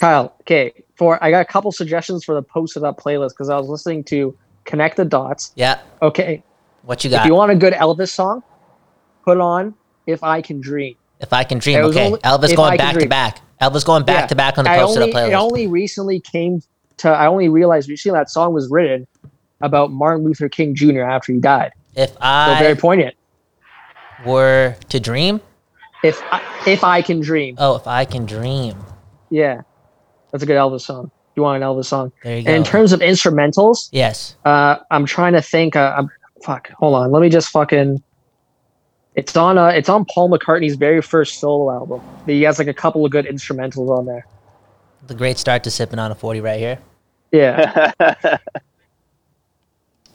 Kyle, okay, for I got a couple suggestions for the posted up playlist because I was listening to Connect the Dots. Yeah. Okay, What you got? if you want a good Elvis song, put on "If I Can Dream." if I can dream, okay. only- Elvis going I back to back. Elvis going back Yeah. to back on the posted only, up it playlist. only recently came to. I only realized recently that song was written about Martin Luther King Jr. after he died. if So I very poignant. were to dream, If I, if I can dream, oh, if I can dream. yeah, that's a good Elvis song. You want an Elvis song? There you And go. in terms of instrumentals, yes. uh, I'm trying to think. Uh, I'm fuck. Hold on. Let me just fucking. It's on. Uh, it's on Paul McCartney's very first solo album. He has like a couple of good instrumentals on there. The great start to sipping on a 40 right here. Yeah,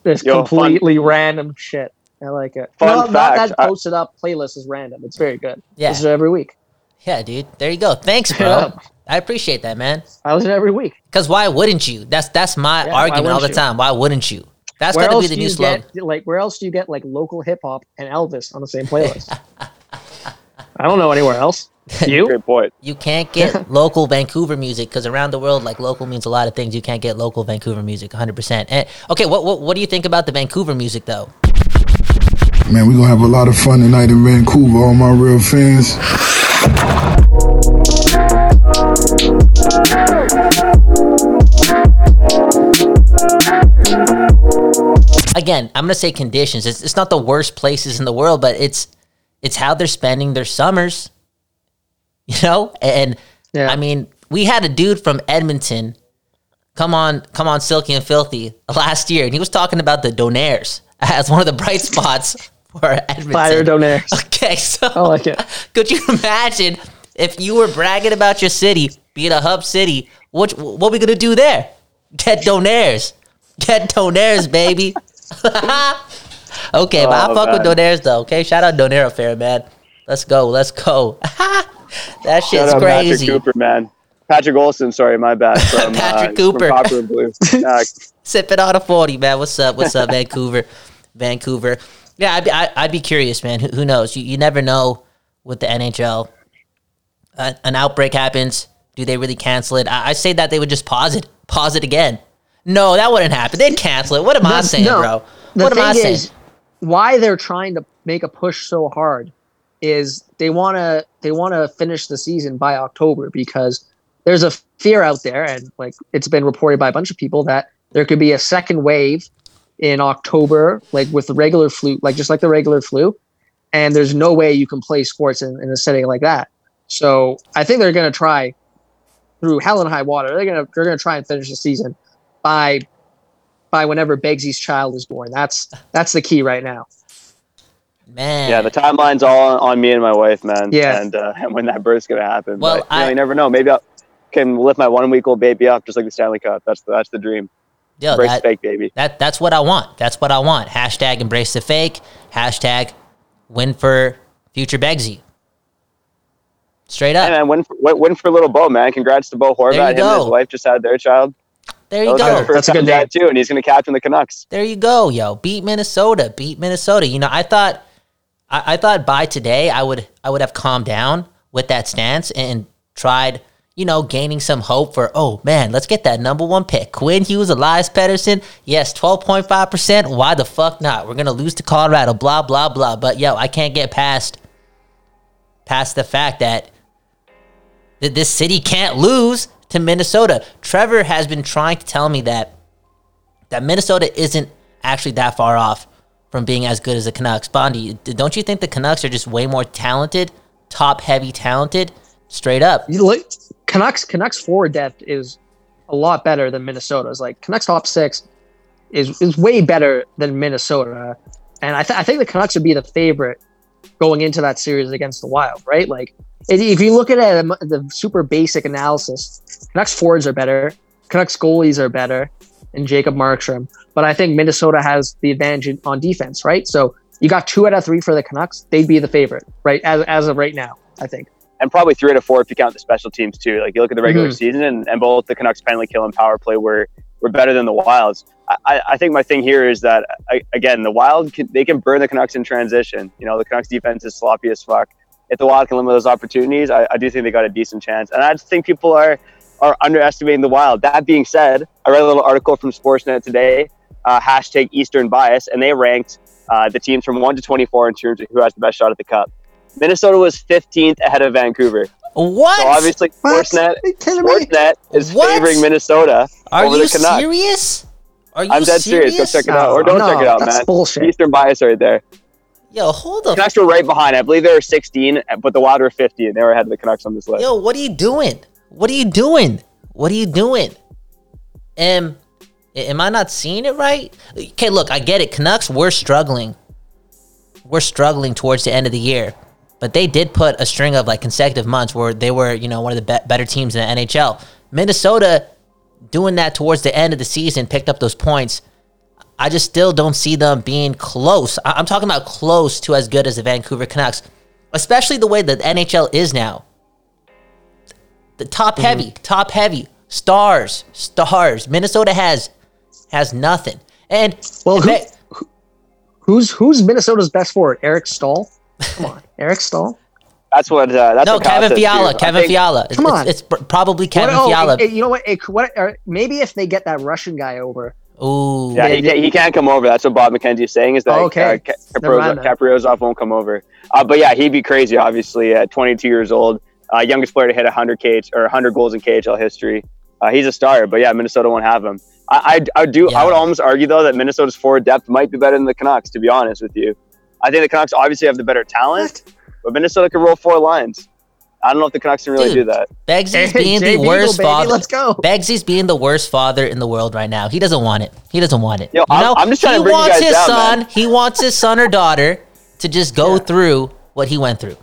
it's Yo, fun- completely random shit. I like it. Fun no, not fact, that I- posted up playlist is random. It's very good. Yeah. Listen to it every week. Yeah, dude. There you go. Thanks, Yeah. bro. I appreciate that, man. I listen to every week. Because why wouldn't you? That's that's my Yeah, argument all the you? time. Why wouldn't you? That's where got to be the new you slogan. get like where else do you get like local hip hop and Elvis on the same playlist? I don't know anywhere else. You? Great point. You can't get local Vancouver music because around the world, like local means a lot of things. You can't get local Vancouver music 100%. And, okay, what, what what do you think about the Vancouver music though? Man, we're gonna have a lot of fun tonight in Vancouver, all my real fans. Again, I'm gonna say conditions. It's, it's not the worst places in the world, but it's it's how they're spending their summers. You know, and Yeah. I mean, we had a dude from Edmonton come on, come on, Silky and Filthy last year, and he was talking about the Donaires as one of the bright spots for Edmonton. Fire donaires. Okay, so I like it. could you imagine if you were bragging about your city being a hub city? What what we gonna do there? Get donaires, get donaires, baby. okay, but I Oh, fuck with man. donaires though. Okay, shout out Donaire Affair, man. Let's go, let's go. that Shout shit's out crazy. Patrick Cooper, man. Patrick Olson, sorry, my bad. From, Patrick uh, Cooper. From Copper Blue. Uh, Sipping on a forty, man. What's up? What's up, Vancouver? Vancouver. Yeah, I'd be, I, I'd be curious, man. Who, who knows? You, you never know with the NHL. Uh, an outbreak happens. Do they really cancel it? I, I say that they would just pause it. Pause it again. No, that wouldn't happen. They'd cancel it. What am I saying, no, bro? The What am thing I saying? is, why they're trying to make a push so hard is they want to they want to finish the season by October because there's a fear out there, and like it's been reported by a bunch of people that there could be a second wave in October, like with the regular flu, like just like the regular flu, and there's no way you can play sports in, in a setting like that. So I think they're going to try through hell and high water. They're gonna they're gonna try and finish the season by by whenever Begsy's child is born. That's that's the key right now. Man. yeah, the timeline's all on, on me and my wife, man. Yeah. And, uh, and when that birth's gonna happen. Well, but, you, know, I- you never know. Maybe I can lift my one week old baby up just like the Stanley Cup. That's the, that's the dream. Yo, Embrace that, fake, baby. that that's what I want. That's what I want. Hashtag embrace the fake. Hashtag win for future Begsy. Straight up. Hey, man, win for, win, win for little Bo, man. Congrats to Bo Horvat. Him and his wife just had their child. There you That go. his That's a good time dad, too, and he's gonna captain the Canucks. There you go, yo. Beat Minnesota. Beat Minnesota. You know, I thought I, I thought by today I would I would have calmed down with that stance and tried, you know, gaining some hope for, oh man, let's get that number one pick. Quinn Hughes, Elias Pettersson. Yes, 12.5%. Why the fuck not? We're gonna lose to Colorado, blah, blah, blah. But yo, I can't get past past the fact that that this city can't lose to Minnesota. Trevor has been trying to tell me that that Minnesota isn't actually that far off from being as good as the Canucks. Bondi, d- don't you think the Canucks are just way more talented, top heavy talented, straight up? You look Canucks Canucks forward depth is a lot better than Minnesota's. Like Canucks top six is is way better than Minnesota, and I, th- I think the Canucks would be the favorite going into that series against the Wild, right? Like if- you look at it, um, the super basic analysis, Canucks forwards are better, Canucks goalies are better, and Jacob Markstrom. But I think Minnesota has the advantage on defense, right? So you got two out of three for the Canucks; they'd be the favorite, right? As as of right now, I think. and probably three out of four if you count the special teams too. Like you look at the regular Mhm. season, and, and both the Canucks penalty kill and power play were were better than the Wilds. I- I, I think my thing here is that I, again the Wild can, they can burn the Canucks in transition. You know the Canucks defense is sloppy as fuck. If the Wild can limit those opportunities, I, I do think they got a decent chance. And I just think people are are underestimating the Wild. That being said, I read a little article from Sportsnet today, uh, hashtag Eastern Bias, and they ranked uh, the teams from 1 to 24 in terms of who has the best shot at the Cup. Minnesota was 15th ahead of Vancouver. What? So obviously, What? Sportsnet, Are you kidding me? Sportsnet is What? favoring Minnesota Are over the Canucks. serious? Are you I'm dead serious. Go check it out. Or don't no, check it out, that's man. bullshit. Eastern Bias right there. Yo, hold up. Canucks were right behind. I believe they were 16, but the Wild were 50, and they were ahead of the Canucks on this list. Yo, what are you doing? What are you doing? What are you doing? Am am I not seeing it right? Okay, look, I get it. Canucks were struggling. We're struggling towards the end of the year, but they did put a string of like consecutive months where they were, you know, one of the be- better teams in the NHL. Minnesota doing that towards the end of the season, picked up those points. I just still don't see them being close. I- I'm talking about close to as good as the Vancouver Canucks, especially the way that the NHL is now the top Mm-hmm. heavy, top heavy, stars, stars. Minnesota has has nothing. And Well, and who- Who's who's Minnesota's best forward? Eric Staal. Come on, Eric Staal. That's what. Uh, that's no, what Kyle Kevin said, too. Fiala, Kevin think- Fiala. It's, Come it's- on. it's, pr- probably Kevin What- oh, Fiala. eh, you know what? eh, what or maybe if they get that Russian guy over. Ooh, Yeah, he can't, he can't come over. That's what Bob McKenzie is saying. Is that Oh, okay. uh, Ka- Never mind Kaprizov then. Kaprizov won't come over. Uh, but yeah, he'd be crazy. Obviously, at 22 years old, uh, youngest player to hit 100 KH or 100 goals in KHL history. Uh, he's a star. But yeah, Minnesota won't have him. I, I, I do. Yeah. I would almost argue though that Minnesota's forward depth might be better than the Canucks. To be honest with you, I think the Canucks obviously have the better talent, but Minnesota can roll four lines. I don't know if the Canucks can really Dude. do that. Begsy's Hey, being Jay the Beagle, worst baby, father. Let's go. Begsy's being the worst father in the world right now. He doesn't want it. He doesn't want it. Yo, you I'm- know, I'm just trying he to bring you wants guys his down, son. man. He wants his son or daughter to just go through what he went through.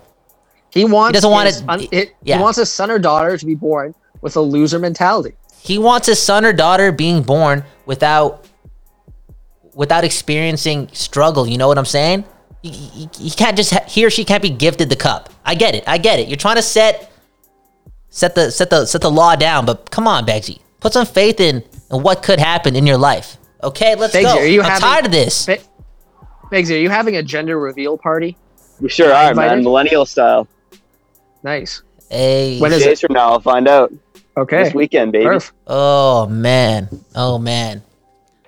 He wants. He doesn't want his it- un- it- yeah. He wants his son or daughter to be born with a loser mentality. He wants his son or daughter being born without without experiencing struggle. You know what I'm saying? He, he, he can't just ha- he or she can't be gifted the cup. I get it. I get it. You're trying to set set the set the set the law down, but come on, Begsy, put some faith in, in what could happen in your life. Okay, let's Begsy, go. are you I'm having- tired of this. Be- Biggsy, are you having a gender reveal party? We sure are, man. Millennial style. Nice. Hey. When is Days it? from now, I'll find out. Okay. This weekend, baby. Perf. Oh man. Oh man.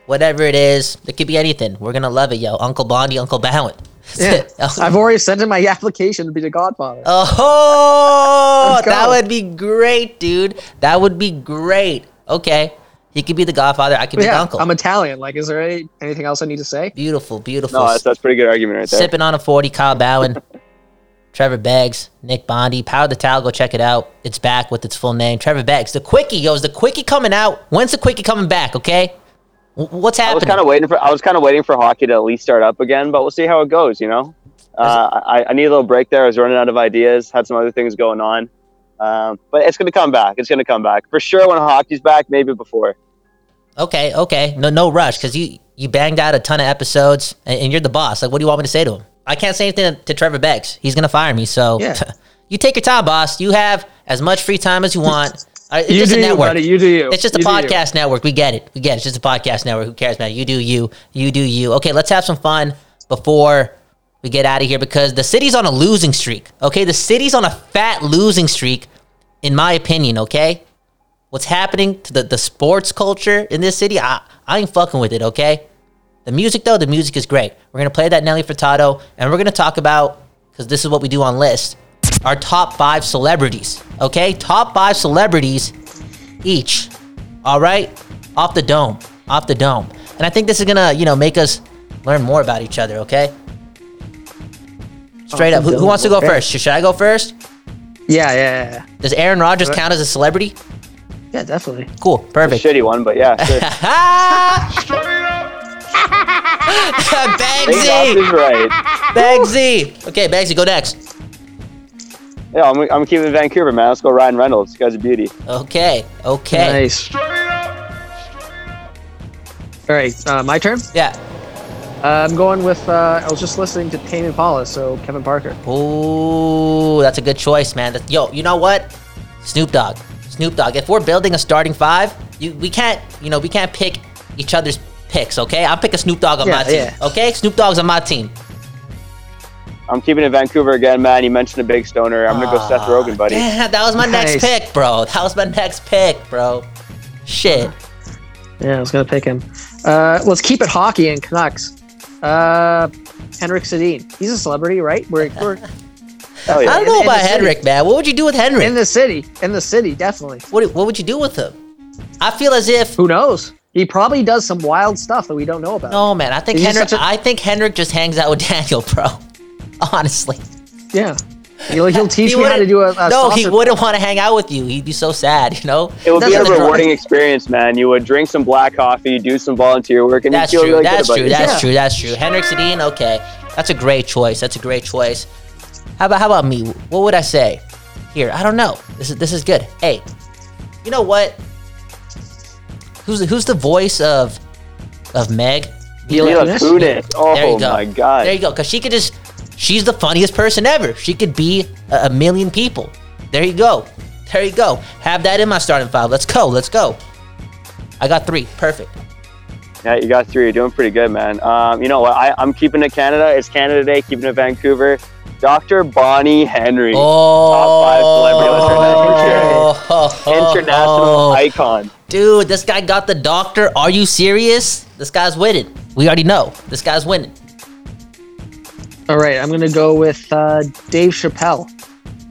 Whatever it is, it could be anything. We're gonna love it, yo. Uncle Blondie, Uncle Bowen. Yeah. I've already sent in my application to be the Godfather. Oh, go. that would be great, dude. That would be great. Okay. He could be the godfather. I could be the yeah, uncle. I'm Italian. Like, is there any, anything else I need to say? beautiful, beautiful. No, that's, that's a pretty good argument right there. Sipping on a 40, Kyle Bowen, Trevor Beggs, Nick Bondi, Power the Towel. Go check it out. It's back with its full name. Trevor Beggs. The quickie, goes. the quickie coming out? When's the quickie coming back, okay? W- happening? I was kind of waiting for I was kind of waiting for hockey to at least start up again, but we'll see how it goes. You know, uh, I, I need a little break there. I was running out of ideas, had some other things going on, um, but it's going to come back. It's going to come back for sure when hockey's back. Maybe before. Okay, okay. No, no rush, because you you banged out a ton of episodes, and, and you're the boss. Like, what do you want me to say to him? I can't say anything to, to Trevor Beggs. He's gonna fire me. So, Yeah. you take your time, boss. You have as much free time as you want. It's you just do a you, network. buddy. You do you. It's just a you. podcast network. We get it. We get it. It's just a podcast network. Who cares, man? You do you. You do you. Okay, let's have some fun before we get out of here because the city's on a losing streak. Okay, the city's on a fat losing streak, in my opinion. Okay, what's happening to the, the sports culture in this city? I I ain't fucking with it. Okay, the music though, the music is great. We're gonna play that Nelly Furtado, and we're gonna talk about because this is what we do on list. Our top five celebrities. Okay, top five celebrities each. All right, off the dome, off the dome. And I think this is gonna, you know, make us learn more about each other. Okay. Straight Off up, who, who wants to go okay. first? Should, should I go first? Yeah, yeah, yeah. Does Aaron Rodgers Right. count as a celebrity? Yeah, definitely. Cool, A perfect. shitty one, but yeah. Sure. I think Josh Bagsy, is right. Bagsy. Okay, Bagsy, go next. Yeah, I'm, I'm keeping Vancouver, man. Let's go Ryan Reynolds. This guy's a beauty. Okay, okay. Nice. All right, uh, my turn. Yeah. Uh, I'm going with. Uh, I was just listening to Tame Impala, so Kevin Parker. Ooh, that's a good choice, man. That- Yo, you know what? Snoop Dogg. Snoop Dogg. If we're building a starting five, you we can't, you know, we can't pick each other's picks, okay? I'll pick a Snoop Dogg on Yeah, my team. yeah. Okay? Snoop Dogg's on my team. I'm keeping it Vancouver again, man. You mentioned a big stoner. I'm gonna go Seth Rogen, buddy. Damn, that was my next Nice. pick, bro. That was my next pick, bro. Shit. Yeah, I was gonna pick him. Uh, let's keep it hockey and Canucks. Uh, Henrik Sedin. He's a celebrity, right? We're, we're Hell I yeah. don't know in the about city. Henrik, man. What would you do with Henrik? in the city. In the city, definitely. what, what would you do with him? I feel as if Who knows? He probably does some wild stuff that we don't know about. no, man. I think He's Henrik. such a- I think Henrik just hangs out with Daniel, bro. Honestly, Yeah. He'll, he'll teach He me how to do a, a no, he wouldn't want to hang out with you. He'd be so sad, you know. It would be a That's the rewarding experience, man. You would drink some black coffee, do some volunteer work, and That's you feel true. really That's good true. about That's Yeah. true. That's true. Henrik Sedin. Okay, that's a great choice. That's a great choice. How about how about me? What would I say? Here, I don't know. This is this is good. Hey, you know what? Who's the, who's the voice of of Meg? Mila Mila Kunis? Kunis. Oh There you go. my god. There you go. Because she could just, she's the funniest person ever. She could be a, a million people. There you go. There you go. Have that in my starting five. Let's go. Let's go. I got three. Perfect. Yeah, you got three. You're doing pretty good, man. Um, you know what? I, I'm keeping it Canada. It's Canada Day. Keeping it Vancouver. Dr. Bonnie Henry. Oh, five celebrity list right now, for International Oh. icon. Dude, this guy got the doctor. Are you serious? This guy's winning. We already know. This guy's winning. All right, I'm gonna go with uh, Dave Chappelle.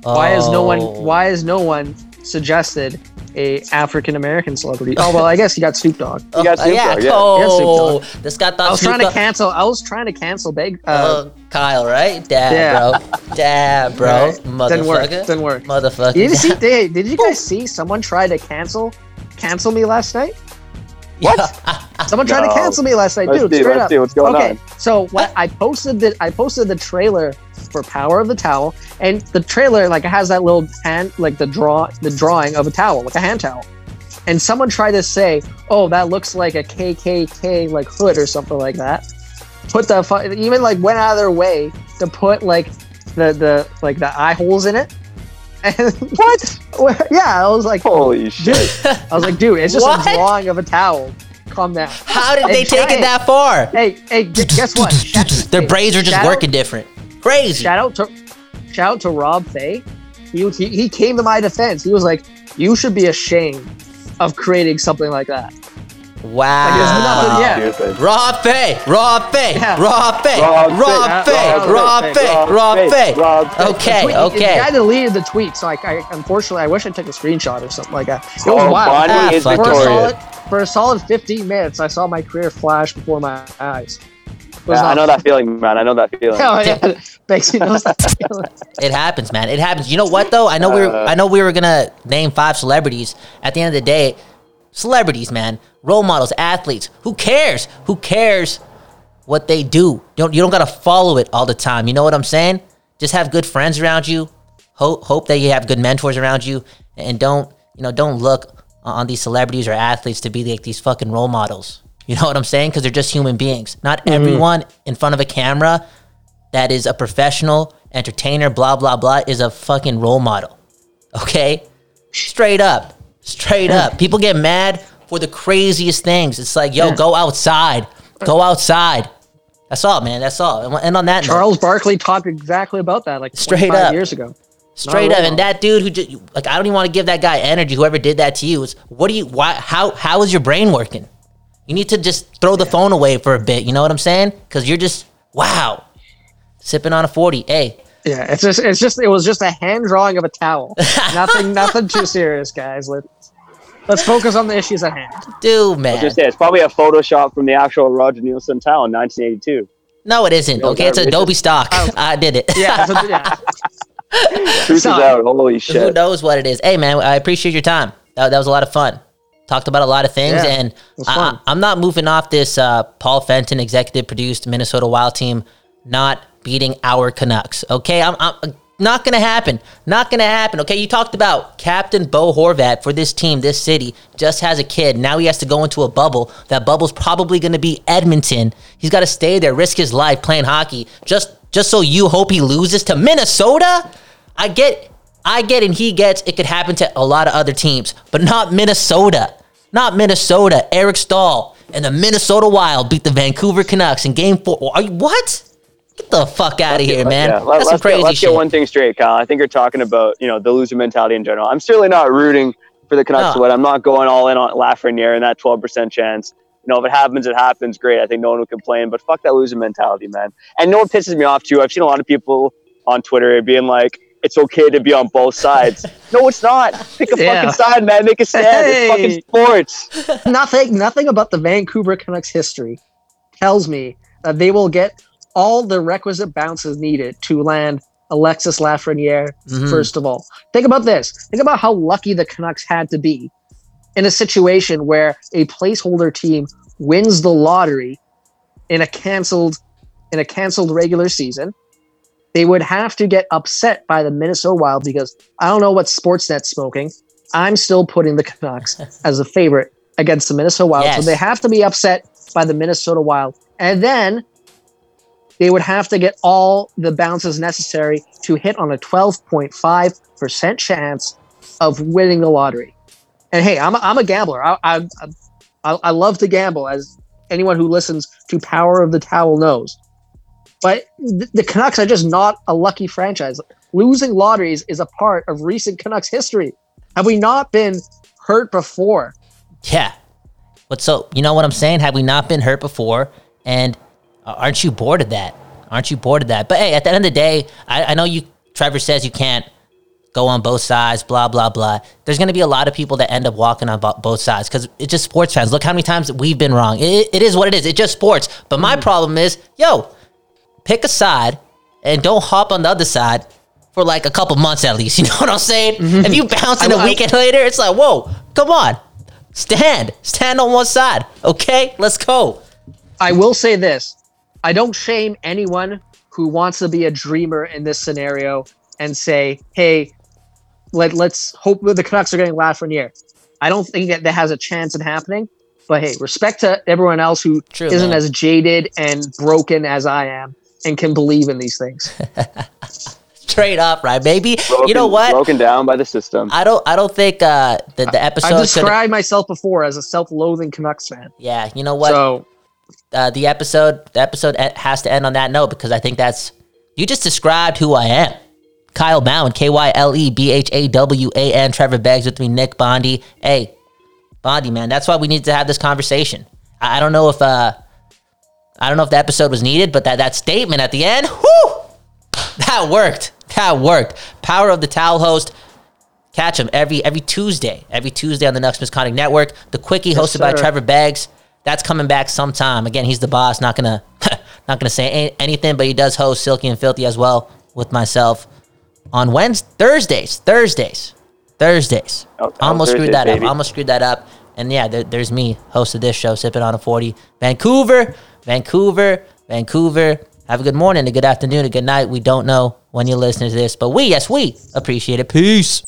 Why has no one? Oh. Why has no one suggested a African American celebrity? Oh well, I guess you got Snoop Dogg. You got Oh, Snoop yeah. Dogg, yeah. Oh, Yeah, this guy thought I was Snoop trying to Dogg- cancel. I was trying to cancel Big. Uh, Uh, Kyle, right? Dab, Yeah. bro. Dab, bro. right. Motherfucker. Didn't work. Didn't work. Motherfucker. You didn't see? Hey, did you guys see someone try to cancel cancel me last night? What? Someone tried to cancel me last night, Let's dude. see, straight let's up. see what's going okay, on. so what I posted the I posted the trailer for Power of the Towel, and the trailer like it has that little hand like the draw the drawing of a towel, like a hand towel. And someone tried to say, "Oh, that looks like a KKK like hood or something like that." Put the fu- even like went out of their way to put like the the like the eye holes in it. And what? yeah, I was like, Holy shit. dude, I was like, dude, it's just What? a drawing of a towel. Calm down. How did Hey, they take it that far? Hey, hey, gu- guess what? Their hey, brains are just shout working Out, different. Crazy. shout out to shout out to Rob Fay. He, he he came to my defense. He was like, "You should be ashamed of creating something like that." Wow. there's nothing- yeah. Stupid. Rob Fay, Rob Fay, Yeah. Rob Fay, Rob Rob Fay, Fay, Rob Rob Fay, Fay, Rob Rob Fay, Fay. Rob Fay. Okay, The guy deleted the tweet, so I, I unfortunately I wish I took a screenshot or something like that. It was Oh, wild. Bonnie Ah, is fuck it. for a solid for a solid 15 minutes, I saw my career flash before my eyes. Yeah, I know that feeling, man. I know that feeling. Oh, yeah. Banksy knows that feeling. It happens, man. It happens. You know what though? I know we were I know we were gonna name five celebrities. At the end of the day, celebrities, man, role models, athletes. Who cares? Who cares what they do? You don't you don't gotta follow it all the time. You know what I'm saying? Just have good friends around you. Hope hope that you have good mentors around you, and don't you know don't look on these celebrities or athletes to be like these fucking role models. You know what I'm saying? Because they're just human beings. Not mm-hmm. everyone in front of a camera that is a professional entertainer, blah, blah, blah, is a fucking role model. Okay? Straight up. Straight up. People get mad for the craziest things. It's like, yo, go outside. Go outside. That's all, man. That's all. And- on that note, Charles Barkley talked exactly about that like Straight up. years ago. straight up. And that dude who just, like, I don't even want to give that guy energy, whoever did that to you. Is what do you, why, how, how is your brain working? You need to just throw the phone away for a bit. You know what I'm saying? Because you're just, wow, sipping on a 40. Hey, Yeah, it's just it's just it was just a hand drawing of a towel. nothing nothing too serious, guys. Let's let's focus on the issues at hand. dude, man. Just say it's probably a Photoshop from the actual Roger Neilson towel in 1982. No, it isn't. Okay, it's that- Adobe stock. I did it. Yeah, so- yeah. Truth is out. Holy shit. Who knows what it is? Hey, man, I appreciate your time. That, that was a lot of fun. Talked about a lot of things, Yeah, and I, I'm not moving off this uh, Paul Fenton executive produced Minnesota Wild team not beating our Canucks. Okay, I'm, I'm not gonna happen. Not gonna happen. Okay, you talked about Captain Bo Horvat for this team, this city, just has a kid. Now he has to go into a bubble. That bubble's probably gonna be Edmonton. He's got to stay there, risk his life playing hockey, just just so you hope he loses to Minnesota. I get, I get, and he gets. It could happen to a lot of other teams, but not Minnesota. Not Minnesota. Eric Staal and the Minnesota Wild beat the Vancouver Canucks in Game Four. Are you what? Get the fuck out of here, man. Yeah, let, That's some us crazy get, let's shit. get one thing straight, Kyle. I think you're talking about you know the loser mentality in general. I'm certainly not rooting for the Canucks to ah. win. I'm not going all in on Lafreniere and that 12% chance. You know, if it happens, it happens. Great. I think no one would complain. But fuck that loser mentality, man. And no one pisses me off too. I've seen a lot of people on Twitter being like, "It's okay to be on both sides." no, it's not. Pick a Yeah. fucking side, man. Make a stand. Hey. It's fucking sports. nothing nothing about the Vancouver Canucks history tells me that they will get all the requisite bounces needed to land Alexis Lafreniere Mhm. first of all. Think about this. Think about how lucky the Canucks had to be in a situation where a placeholder team wins the lottery in a canceled in a canceled regular season. They would have to get upset by the Minnesota Wild because I don't know what Sportsnet's smoking. I'm still putting the Canucks as a favorite against the Minnesota Wild. Yes. So they have to be upset by the Minnesota Wild. And then they would have to get all the bounces necessary to hit on a 12.5% chance of winning the lottery. And hey, I'm a, I'm a gambler. I, I, I, I love to gamble, as anyone who listens to Power of the Towel knows. But the, the Canucks are just not a lucky franchise. Losing lotteries is a part of recent Canucks history. Have we not been hurt before? Yeah. But so, you know what I'm saying? Have we not been hurt before? And Uh, aren't you bored of that? Aren't you bored of that? But hey, at the end of the day, I, I know you, Trevor says you can't go on both sides, blah, blah, blah. There's going to be a lot of people that end up walking on bo- both sides because it's just sports fans. Look how many times we've been wrong. It, it is what it is. It's just sports. But my hmm. problem is, yo, pick a side and don't hop on the other side for like a couple months at least. You know what I'm saying? Mm-hmm. If you bounce in I- a I- weekend later, it's like, whoa, come on. Stand. Stand on one side. Okay? Let's go. I will say this: I don't shame anyone who wants to be a dreamer in this scenario and say, "Hey, let let's hope the Canucks are getting Lafreniere." I don't think that that has a chance in happening. But hey, respect to everyone else who True, not man. as jaded and broken as I am and can believe in these things. Straight up, right, Maybe Broken, you know what? Broken down by the system. I don't I don't think uh the, the episode I've described myself before as a self-loathing Canucks fan. Yeah, you know what? So uh, the episode the episode has to end on that note because I think that's you just described who I am. Kyle Bowen, K Y L E B H A W A N. Trevor Beggs with me, Nick Bondi. Hey, Bondi, man, that's why we need to have this conversation. I, I don't know if uh, I don't know if the episode was needed, but that that statement at the end, whoo, that worked. That worked. Power of the Towel host. Catch him every every Tuesday, every Tuesday on the Nucks Misconduct Network. The quickie hosted by. Trevor Beggs. That's coming back sometime. Again, he's the boss. Not gonna not gonna say anything, but he does host Silky and Filthy as well with myself on Wednesdays, Thursdays, Thursdays, Thursdays. Oh, oh, Almost screwed that baby. up. Almost screwed that up. And yeah, there, there's me, host of this show, sipping on a forty. Vancouver, Vancouver, Vancouver. Have a good morning, a good afternoon, a good night. We don't know when you're listening to this, but we, yes, we appreciate it. Peace.